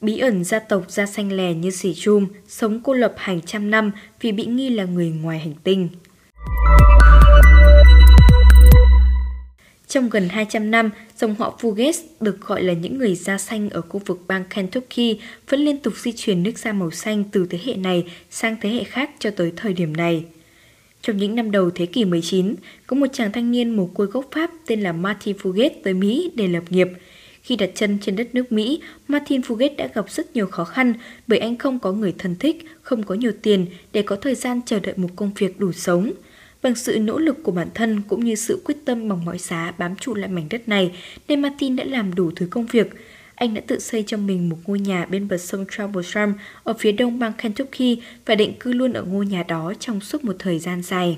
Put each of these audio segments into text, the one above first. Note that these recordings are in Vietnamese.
Bí ẩn gia tộc da xanh lè như sỉ chum, sống cô lập hàng trăm năm vì bị nghi là người ngoài hành tinh. Trong gần 200 năm, dòng họ Fuges được gọi là những người da xanh ở khu vực bang Kentucky vẫn liên tục di chuyển nước da màu xanh từ thế hệ này sang thế hệ khác cho tới thời điểm này. Trong những năm đầu thế kỷ 19, có một chàng thanh niên mồ côi gốc Pháp tên là Marty Fuget tới Mỹ để lập nghiệp. Khi đặt chân trên đất nước Mỹ, Martin fugate đã gặp rất nhiều khó khăn bởi anh không có người thân thích, không có nhiều tiền để có thời gian chờ đợi một công việc đủ sống – Bằng sự nỗ lực của bản thân cũng như sự quyết tâm bằng mọi giá bám trụ lại mảnh đất này, nên Martin đã làm đủ thứ công việc. Anh đã tự xây cho mình một ngôi nhà bên bờ sông Troublesome ở phía đông bang Kentucky và định cư luôn ở ngôi nhà đó trong suốt một thời gian dài.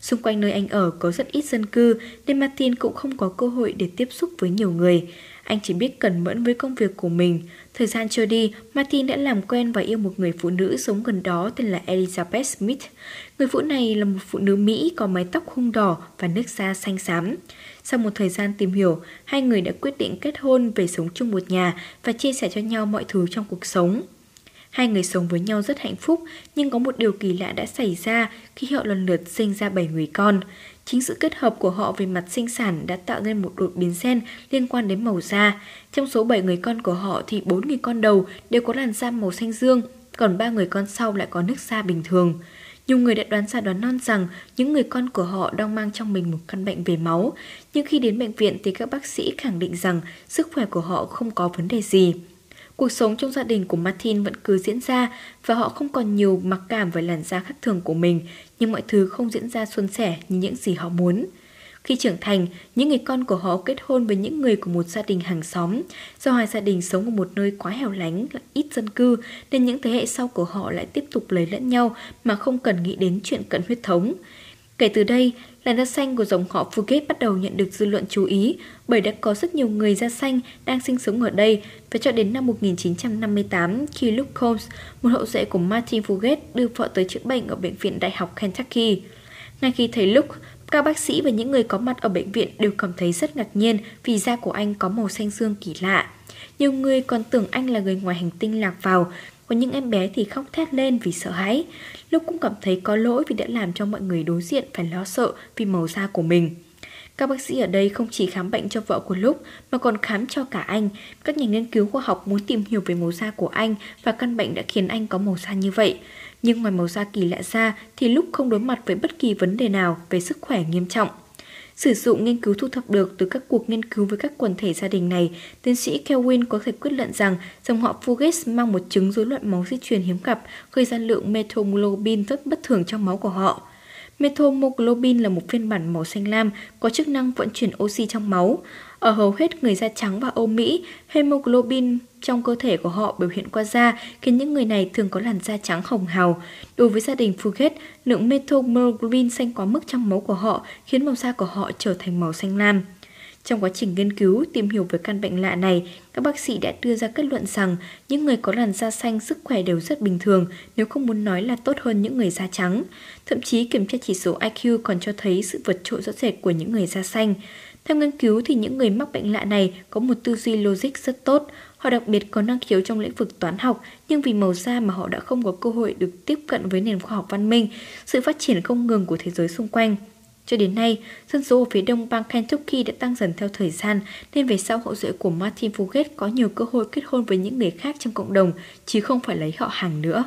Xung quanh nơi anh ở có rất ít dân cư nên Martin cũng không có cơ hội để tiếp xúc với nhiều người. Anh chỉ biết cẩn mẫn với công việc của mình. Thời gian trôi đi, Martin đã làm quen và yêu một người phụ nữ sống gần đó tên là Elizabeth Smith. Người phụ này là một phụ nữ Mỹ có mái tóc hung đỏ và nước da xanh xám. Sau một thời gian tìm hiểu, hai người đã quyết định kết hôn về sống chung một nhà và chia sẻ cho nhau mọi thứ trong cuộc sống. Hai người sống với nhau rất hạnh phúc, nhưng có một điều kỳ lạ đã xảy ra khi họ lần lượt sinh ra 7 người con. Chính sự kết hợp của họ về mặt sinh sản đã tạo nên một đột biến gen liên quan đến màu da. Trong số 7 người con của họ thì 4 người con đầu đều có làn da màu xanh dương, còn ba người con sau lại có nước da bình thường. Nhiều người đã đoán ra đoán non rằng những người con của họ đang mang trong mình một căn bệnh về máu, nhưng khi đến bệnh viện thì các bác sĩ khẳng định rằng sức khỏe của họ không có vấn đề gì. Cuộc sống trong gia đình của Martin vẫn cứ diễn ra và họ không còn nhiều mặc cảm với làn da khác thường của mình, nhưng mọi thứ không diễn ra suôn sẻ như những gì họ muốn. Khi trưởng thành, những người con của họ kết hôn với những người của một gia đình hàng xóm. Do hai gia đình sống ở một nơi quá hẻo lánh, ít dân cư, nên những thế hệ sau của họ lại tiếp tục lấy lẫn nhau mà không cần nghĩ đến chuyện cận huyết thống. Kể từ đây, làn da xanh của dòng họ Phuket bắt đầu nhận được dư luận chú ý bởi đã có rất nhiều người da xanh đang sinh sống ở đây và cho đến năm 1958 khi Luke Combs, một hậu duệ của Martin Phuket, đưa vợ tới chữa bệnh ở bệnh viện Đại học Kentucky. Ngay khi thấy Luke, các bác sĩ và những người có mặt ở bệnh viện đều cảm thấy rất ngạc nhiên vì da của anh có màu xanh dương kỳ lạ. Nhiều người còn tưởng anh là người ngoài hành tinh lạc vào, còn những em bé thì khóc thét lên vì sợ hãi. Lúc cũng cảm thấy có lỗi vì đã làm cho mọi người đối diện phải lo sợ vì màu da của mình. Các bác sĩ ở đây không chỉ khám bệnh cho vợ của Lúc, mà còn khám cho cả anh. Các nhà nghiên cứu khoa học muốn tìm hiểu về màu da của anh và căn bệnh đã khiến anh có màu da như vậy. Nhưng ngoài màu da kỳ lạ ra thì Lúc không đối mặt với bất kỳ vấn đề nào về sức khỏe nghiêm trọng. Sử dụng nghiên cứu thu thập được từ các cuộc nghiên cứu với các quần thể gia đình này, tiến sĩ Kelvin có thể quyết luận rằng dòng họ Fuges mang một chứng rối loạn máu di truyền hiếm gặp gây ra lượng methemoglobin rất bất thường trong máu của họ. Methemoglobin là một phiên bản màu xanh lam có chức năng vận chuyển oxy trong máu. Ở hầu hết người da trắng và Âu Mỹ, hemoglobin trong cơ thể của họ biểu hiện qua da, khiến những người này thường có làn da trắng hồng hào. Đối với gia đình Fugate, lượng methemoglobin xanh quá mức trong máu của họ khiến màu da của họ trở thành màu xanh lam. Trong quá trình nghiên cứu, tìm hiểu về căn bệnh lạ này, các bác sĩ đã đưa ra kết luận rằng những người có làn da xanh sức khỏe đều rất bình thường, nếu không muốn nói là tốt hơn những người da trắng. Thậm chí kiểm tra chỉ số IQ còn cho thấy sự vượt trội rõ rệt của những người da xanh. Theo nghiên cứu thì những người mắc bệnh lạ này có một tư duy logic rất tốt. Họ đặc biệt có năng khiếu trong lĩnh vực toán học, nhưng vì màu da mà họ đã không có cơ hội được tiếp cận với nền khoa học văn minh, sự phát triển không ngừng của thế giới xung quanh. Cho đến nay, dân số ở phía đông bang Kentucky đã tăng dần theo thời gian, nên về sau hậu duệ của Martin Fugate có nhiều cơ hội kết hôn với những người khác trong cộng đồng, chứ không phải lấy họ hàng nữa.